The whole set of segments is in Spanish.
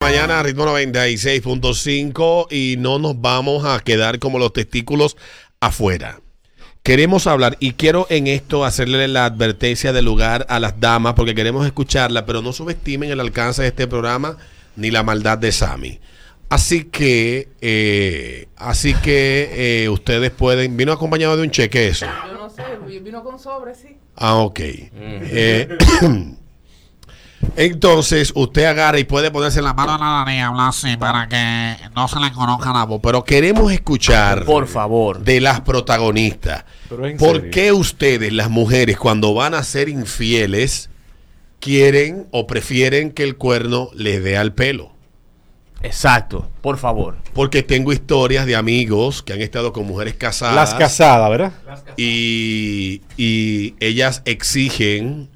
mañana, ritmo 96.5 y no nos vamos a quedar como los testículos afuera. Queremos hablar y quiero en esto hacerle la advertencia de lugar a las damas porque queremos escucharla, pero no subestimen el alcance de este programa ni la maldad de Sammy. Así que, eh, así que eh, ustedes pueden. Vino acompañado de un cheque eso. Yo no sé, vino con sobre, sí. Ah, ok. Eh, entonces, usted agarra y puede ponerse la mano en la nariz hablar así para que no se le conozca la voz. Pero queremos escuchar Por favor. de las protagonistas. Pero en ¿Por serio. qué ustedes, las mujeres, cuando van a ser infieles, quieren o prefieren que el cuerno les dé al pelo? Exacto. Por favor. Porque tengo historias de amigos que han estado con mujeres casadas. Las casadas, ¿verdad? y, y ellas exigen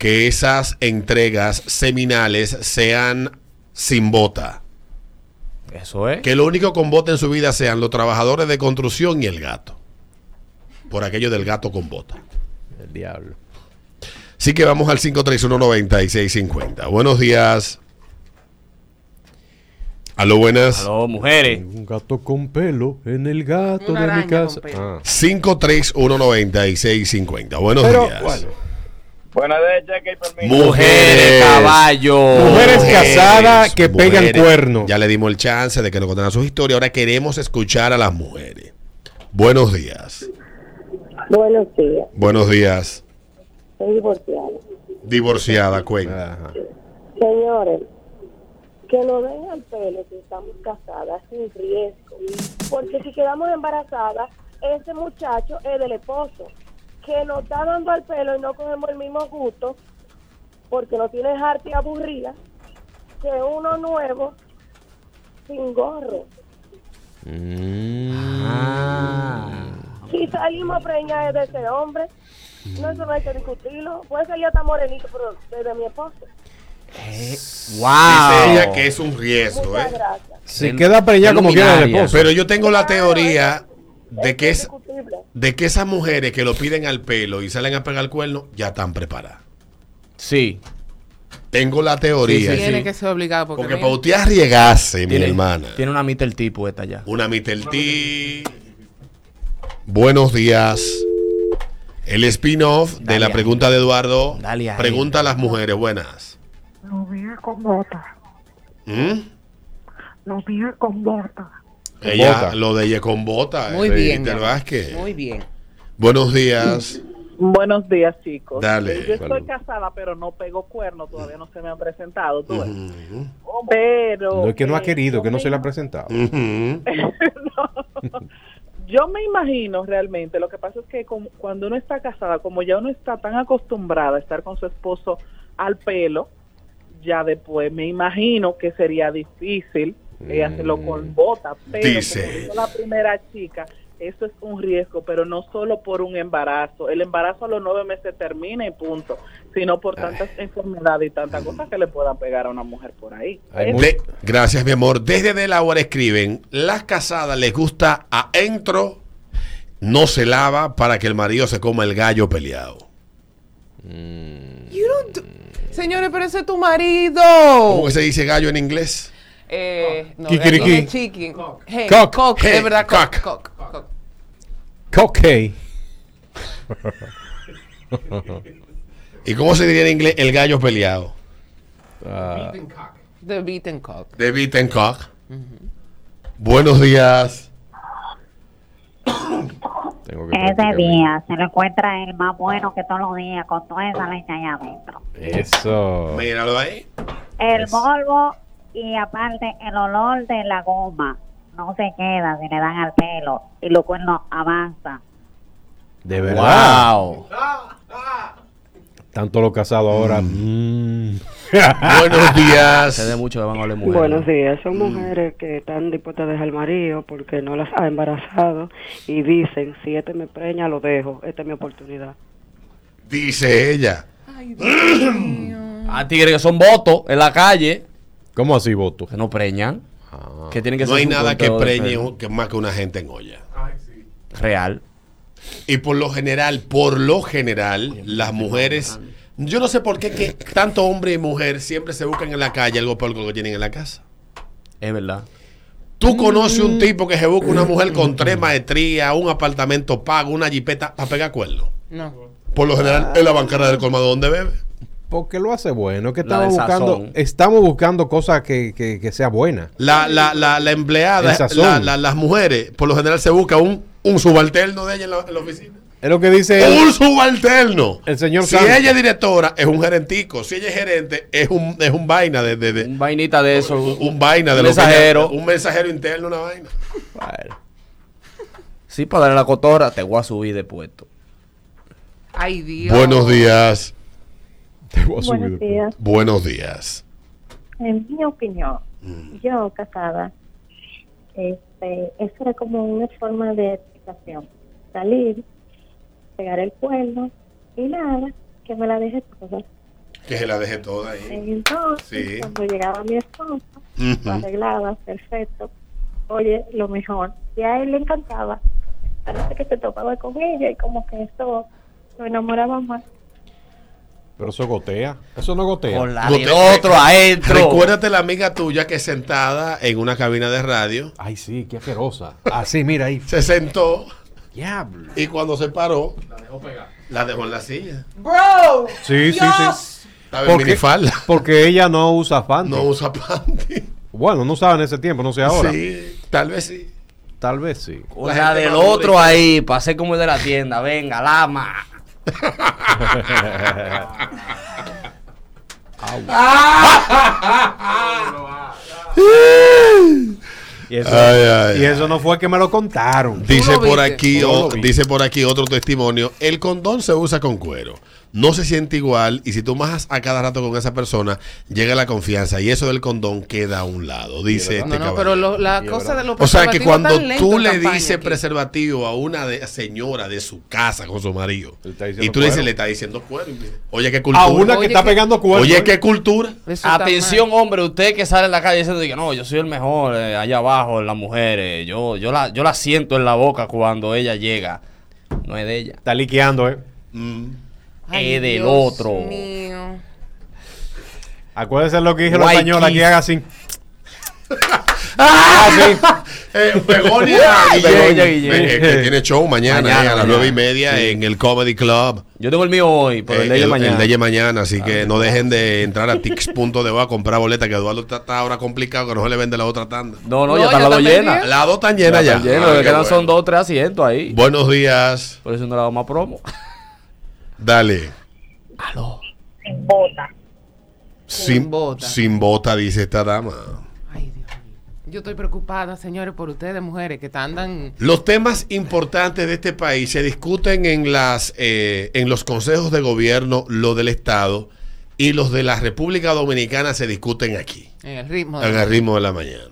que esas entregas seminales sean sin bota. Eso es. Que lo único con bota en su vida sean los trabajadores de construcción y el gato. Por aquello del gato con bota. El diablo. Así que vamos al 531-9650. Buenos días. Aló, buenas. Aló, mujeres. Un gato con pelo en el gato Una de mi casa. Ah. 531-9650. Buenos Pero, días. bueno, Buenas de cheque y permiso. Mujeres, caballo. Mujeres casadas que pegan mujeres. cuerno. Ya le dimos el chance de que nos contaran sus historias. Ahora queremos escuchar a las mujeres. Buenos días. Buenos días, Buenos días. soy divorciada. Divorciada, cuenta. Ajá. Señores, que nos den al pelo si estamos casadas es un riesgo. Porque si quedamos embarazadas, ese muchacho es del esposo. Que nos está dando al pelo y no cogemos el mismo gusto, porque no tienes arte y aburrida, que uno nuevo sin gorro. Ah. Si salimos preñadas de ese hombre, no, eso no hay que discutirlo. Puede ser ya está morenito, pero desde mi esposo. Wow. Dice ella que es un riesgo, Muchas ¿eh? gracias. Se El- queda preñada como quiera el esposo. Pero yo tengo la teoría de que es. De que esas mujeres que lo piden al pelo y salen a pegar el cuerno ya están preparadas. Sí. Tengo la teoría. Sí, sí, Tiene sí. que ser obligado porque, Porque mira, para usted arriesgarse, mi hermana. tiene una mitad el tipo esta ya. Una Mitelti. Buenos días. El spin-off de la ahí. pregunta de Eduardo. Dale ahí. Pregunta a las mujeres. Buenas. Lo mío con bota. ¿Mm? Lo con bota. Ella, bota. lo de ella con bota. Muy eh, bien. Vázquez. Muy bien. Buenos días. Buenos días, chicos. Dale. Yo estoy casada, pero no pego cuernos, todavía no se me han presentado. tú. Pero. No es que no ha eh, querido, que no se le ha presentado. Yo me imagino realmente, lo que pasa es que como- cuando uno está casada, como ya uno está tan acostumbrada a estar con su esposo al pelo, ya después me imagino que sería difícil eh, hacerlo con botas. Pero Dice. como dijo la primera chica, eso es un riesgo, pero no solo por un embarazo. El embarazo a los nueve meses termina y punto, sino por tantas enfermedades y tantas cosas que le puedan pegar a una mujer por ahí. Muy- De- gracias, mi amor. Desde Delaware escriben: Las casadas les gusta adentro, no se lava para que el marido se coma el gallo peleado. You don't do- Señores, pero ese es tu marido. ¿Cómo que se dice gallo en inglés? Eh, no, Kikiriki. es chicken. Hey, Cock. cock, Hey, es verdad, cock, cock. cock, cock. Cockey. ¿Y cómo se diría en inglés el gallo peleado? Ah, The beaten cock. De beaten cock. Buenos días. tengo que Ese día se lo encuentra el más bueno que todos los días con toda esa leña allá adentro. Eso. Míralo ahí. El Eso. polvo y aparte el olor de la goma no se queda si le dan al pelo y los cuernos avanzan. De verdad. Wow. Tanto los casados ahora. mm. Buenos Se de días. mucho que van a hablar mujeres. Buenos días, son mujeres que están dispuestas a dejar al marido porque no las ha embarazado y dicen, si este me preña, lo dejo, esta es mi oportunidad. Dice ella. Ay, Dios mío. A tigres que son votos en la calle, ¿Cómo así, voto? que no preñan. Que tienen que No ser hay nada que preñe que más que una gente en olla. Real. Y por lo general, por lo general, las mujeres. Yo no sé por qué que tanto hombre y mujer siempre se buscan en la calle algo peor que lo que tienen en la casa. Es verdad. Tú conoces un tipo que se busca una mujer con tres maestrías, un apartamento pago, una jipeta para pegar cuernos. No. Por lo general, en la bancara del colmado donde bebe. Porque lo hace bueno. Que estamos buscando, estamos buscando cosas que, que, que sea buena. La, la, la, la empleada, la- las mujeres, por lo general se busca un, un subalterno de ella en la, en la oficina. Es lo que dice él. Un subalterno. El señor Si Santos. ella es directora, es un gerentico. Si ella es gerente, es un, es un vaina de, de- de- Un vainita de eso. un vaina de un lo que- mensajero. un mensajero interno, una vaina. Bueno. Sí, para darle la cotorra, te voy a subir de puesto. Ay, Dios. Buenos días. Te voy a subir Buenos días. Buenos días. En mi opinión, yo casada, este, eso era como una forma de explicación. Salir, pegar el cuerno y nada, que me la deje toda. Que se la dejé toda ahí. Entonces, Sí. cuando llegaba mi esposo, Ujú. arreglada, perfecto. Oye, lo mejor, y a él le encantaba. Parece que se topaba con ella y como que eso lo enamoraba más. Pero eso gotea. Eso no gotea. Con la te- otro adentro. Recuérdate la amiga tuya que sentada en una cabina de radio Ay, sí, qué asquerosa. Así, mira ahí. se sentó Diablo. y cuando se paró la dejó en la silla. Bro. Sí, sí, Dios. sí. Estaba en Porque, minifalda. porque ella no usa panty. No usa panty. Bueno, no usaba en ese tiempo, no sé ahora. Sí, tal vez sí. Tal vez sí. La la, gente del otro ahí, pasé como el de la tienda. Venga, lama. Y eso, Ay, ay, y eso no fue que me lo contaron. Dice lo por viste? aquí, o- dice por aquí otro testimonio. El condón se usa con cuero. No se siente igual y si tú majas a cada rato con esa persona, llega la confianza y eso del condón queda a un lado, dice este No, no, pero lo- la cosa de los O sea que cuando tú le dices aquí. preservativo a una de, señora de su casa con su marido y tú le dices, cuero. le está diciendo cuero. Oye, qué cultura. A una que Oye, está que- pegando cuernos. Oye, qué cultura. Atención, mal. hombre, usted que sale en la calle diciendo que no, yo soy el mejor eh, allá abajo, las mujeres. Yo, yo, la, yo la siento en la boca cuando ella llega. No es de ella. Está liqueando, ¿eh? Mm. Ay, es del Dios otro. mío. Acuérdense lo que dijo la White española, kiss. que haga así. Ah, Eh, Begoña Begoña Guillén, Guillén. eh, que tiene show mañana, Mañana, eh, a las mañana. nueve y media en el Comedy Club. Yo tengo el mío hoy, pero el de Eh, ella el, mañana. el de ella mañana, así que no dejen de entrar a tix.de a comprar boleta, que Eduardo está, está ahora complicado, que no se le vende la otra tanda. No, no, No, ya está ya la dos está llena. perdida. Las dos están llenas ya. Está lleno, Ah, lo que qué quedan bueno. son dos o tres asientos ahí. Buenos días. Por eso no le damos más promo. Dale. Sin bota. Sin, bota. sin bota, dice esta dama. Ay, Dios mío. Yo estoy preocupada, señores, por ustedes, mujeres, que andan... Los temas importantes de este país se discuten en las eh, en los consejos de gobierno, lo del Estado, y los de la República Dominicana se discuten aquí, En el ritmo. en el ritmo de la mañana.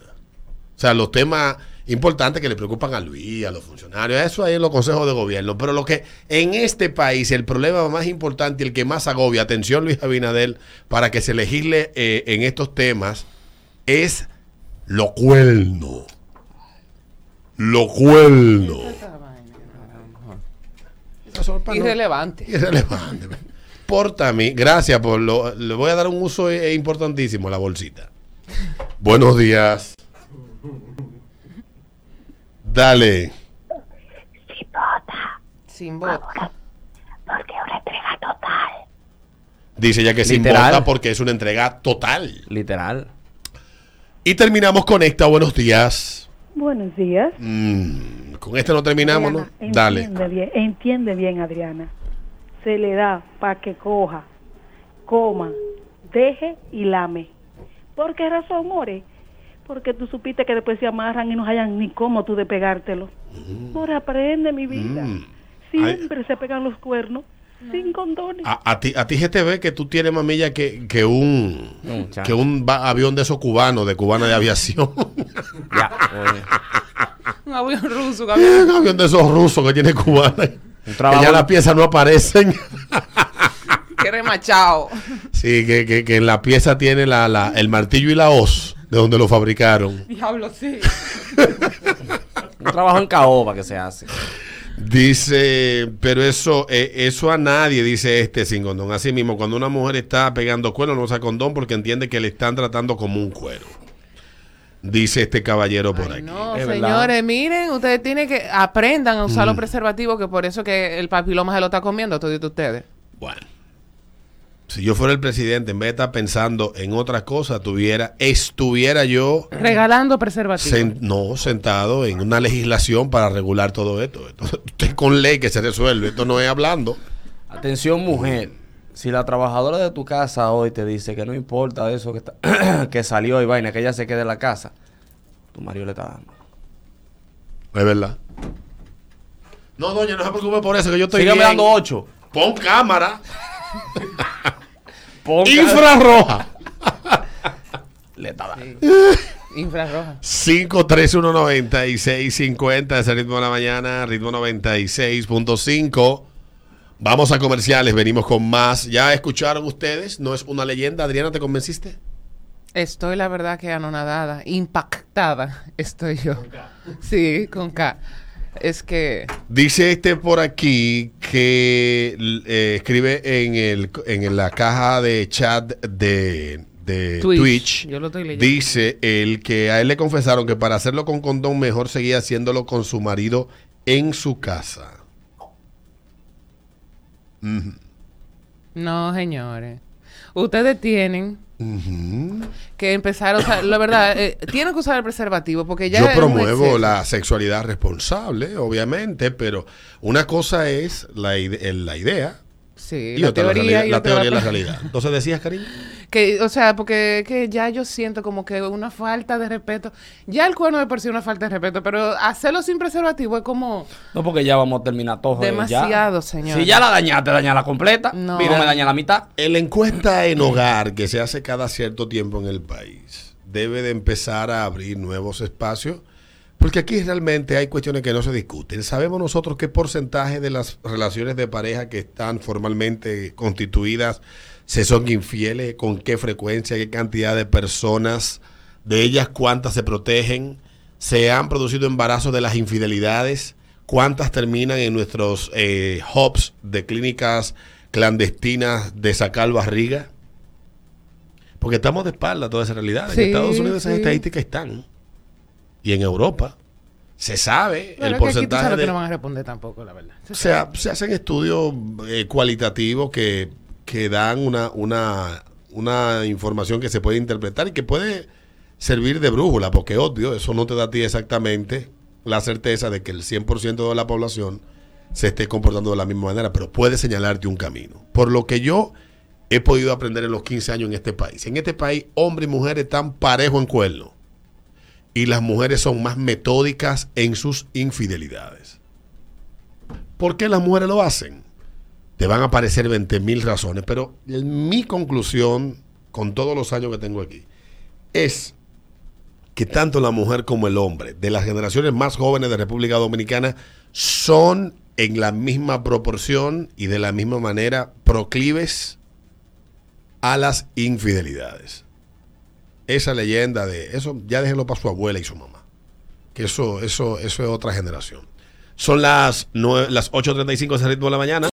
O sea, los temas importantes que le preocupan a Luis, a los funcionarios, eso ahí en los consejos de gobierno. Pero lo que en este país, el problema más importante y el que más agobia, atención Luis Abinadel, para que se legisle eh, en estos temas, es lo cuerno. Lo cuerno. Irrelevante. Irrelevante. Porta a mí. Gracias por lo. Le voy a dar un uso eh, importantísimo a la bolsita. Buenos días. Dale. Sin bota. Sin bota. Porque es una entrega total. Dice ya que sin Literal. bota porque es una entrega total. Literal. Y terminamos con esta. Buenos días. Buenos días. Mm, con esta no terminamos, ¿no? Dale. Entiende bien, entiende bien, Adriana. Se le da para que coja, coma, deje y lame. ¿Por qué razón, More? Porque tú supiste que después se amarran y no hayan ni cómo tú de pegártelo. More, aprende, mi vida. Mm. Siempre se pegan los cuernos sin condones. A, a ti, a ti GTV que tú tienes mamilla que, que un que un va- avión de esos cubanos, de cubana de aviación. Ya. Un avión ruso, un avión- un avión de esos rusos que tiene cubana. Que trabajo- ya las piezas no aparecen. que remachado. Sí, que, que, que en la pieza tiene la, la- el martillo y la hoz de donde lo fabricaron. Diablo, sí. Un trabajo en caoba que se hace. Dice, pero eso, eh, eso a nadie, dice este sin condón. Así mismo, cuando una mujer está pegando cuero, no usa condón porque entiende que le están tratando como un cuero. dice este caballero por aquí. No, Es verdad. señores, miren, ustedes tienen que aprendan a usar Mm. los preservativos, que por eso que el papiloma se lo está comiendo todo ustedes. Bueno. Si yo fuera el presidente, en vez de estar pensando en otra cosa, tuviera, estuviera yo Regalando preservativos. sen- no sentado en una legislación para regular todo esto. Esto esto es con ley que se resuelve. Esto no es hablando. Atención, mujer. Si la trabajadora de tu casa hoy te dice que no importa eso que, está- que salió y vaina, que ella se quede en la casa, tu marido le está dando. Es verdad. No, doña, no se preocupe por eso, que yo estoy Sígame bien. dando ocho. Pon cámara. Infrarroja. Le está dando. Infrarroja. 5319650 es el ritmo de la mañana, ritmo 96.5. Vamos a comerciales, venimos con más. ¿Ya escucharon ustedes? ¿No es una leyenda? Adriana, ¿te convenciste? Estoy, la verdad, que anonadada, impactada estoy yo. Sí, con K. Es que Dice este por aquí que eh, escribe en, el, en la caja de chat de, de Twitch. Twitch. Yo lo estoy leyendo. Dice el que a él le confesaron que para hacerlo con condón mejor seguía haciéndolo con su marido en su casa. No, señores. Ustedes tienen Que empezar a usar, la verdad, eh, tienen que usar el preservativo porque ya Yo es promuevo la sexualidad responsable, obviamente, pero una cosa es la, ide- la idea Sí, y la otra la teoría realidad. y La teoría y la la- realidad. Entonces decías, cariño. Que, o sea, porque que ya yo siento como que una falta de respeto. Ya el cuerno me pareció una falta de respeto, pero hacerlo sin preservativo es como No, porque ya vamos a terminar todo. demasiado, señor. Si ya la dañaste, dañala completa. No. Me daña la mitad. La encuesta en hogar que se hace cada cierto tiempo en el país debe de empezar a abrir nuevos espacios, porque aquí realmente hay cuestiones que no se discuten. Sabemos nosotros qué porcentaje de las relaciones de pareja que están formalmente constituidas se son infieles, con qué frecuencia, qué cantidad de personas, de ellas cuántas se protegen, se han producido embarazos de las infidelidades, cuántas terminan en nuestros eh, hubs de clínicas clandestinas de sacar barriga. Porque estamos de espalda a toda esa realidad. Sí, en Estados Unidos esas estadísticas están. Y en Europa se sabe el es que aquí tú porcentaje sabes de... que no van a responder tampoco, la verdad. Se hacen estudios eh, cualitativos que, que dan una, una, una información que se puede interpretar y que puede servir de brújula, porque obvio, eso no te da a ti exactamente la certeza de que el 100% de la población se esté comportando de la misma manera, pero puede señalarte un camino. Por lo que yo he podido aprender en los 15 años en este país. En este país, hombres y mujeres están parejos en cuerno. Y las mujeres son más metódicas en sus infidelidades. ¿Por qué las mujeres lo hacen? Te van a aparecer 20 mil razones, pero mi conclusión, con todos los años que tengo aquí, es que tanto la mujer como el hombre de las generaciones más jóvenes de República Dominicana son en la misma proporción y de la misma manera proclives a las infidelidades. Esa leyenda de eso, ya déjenlo para su abuela y su mamá. Que eso, eso, eso es otra generación. Son las, las 8.35 de ritmo de la mañana.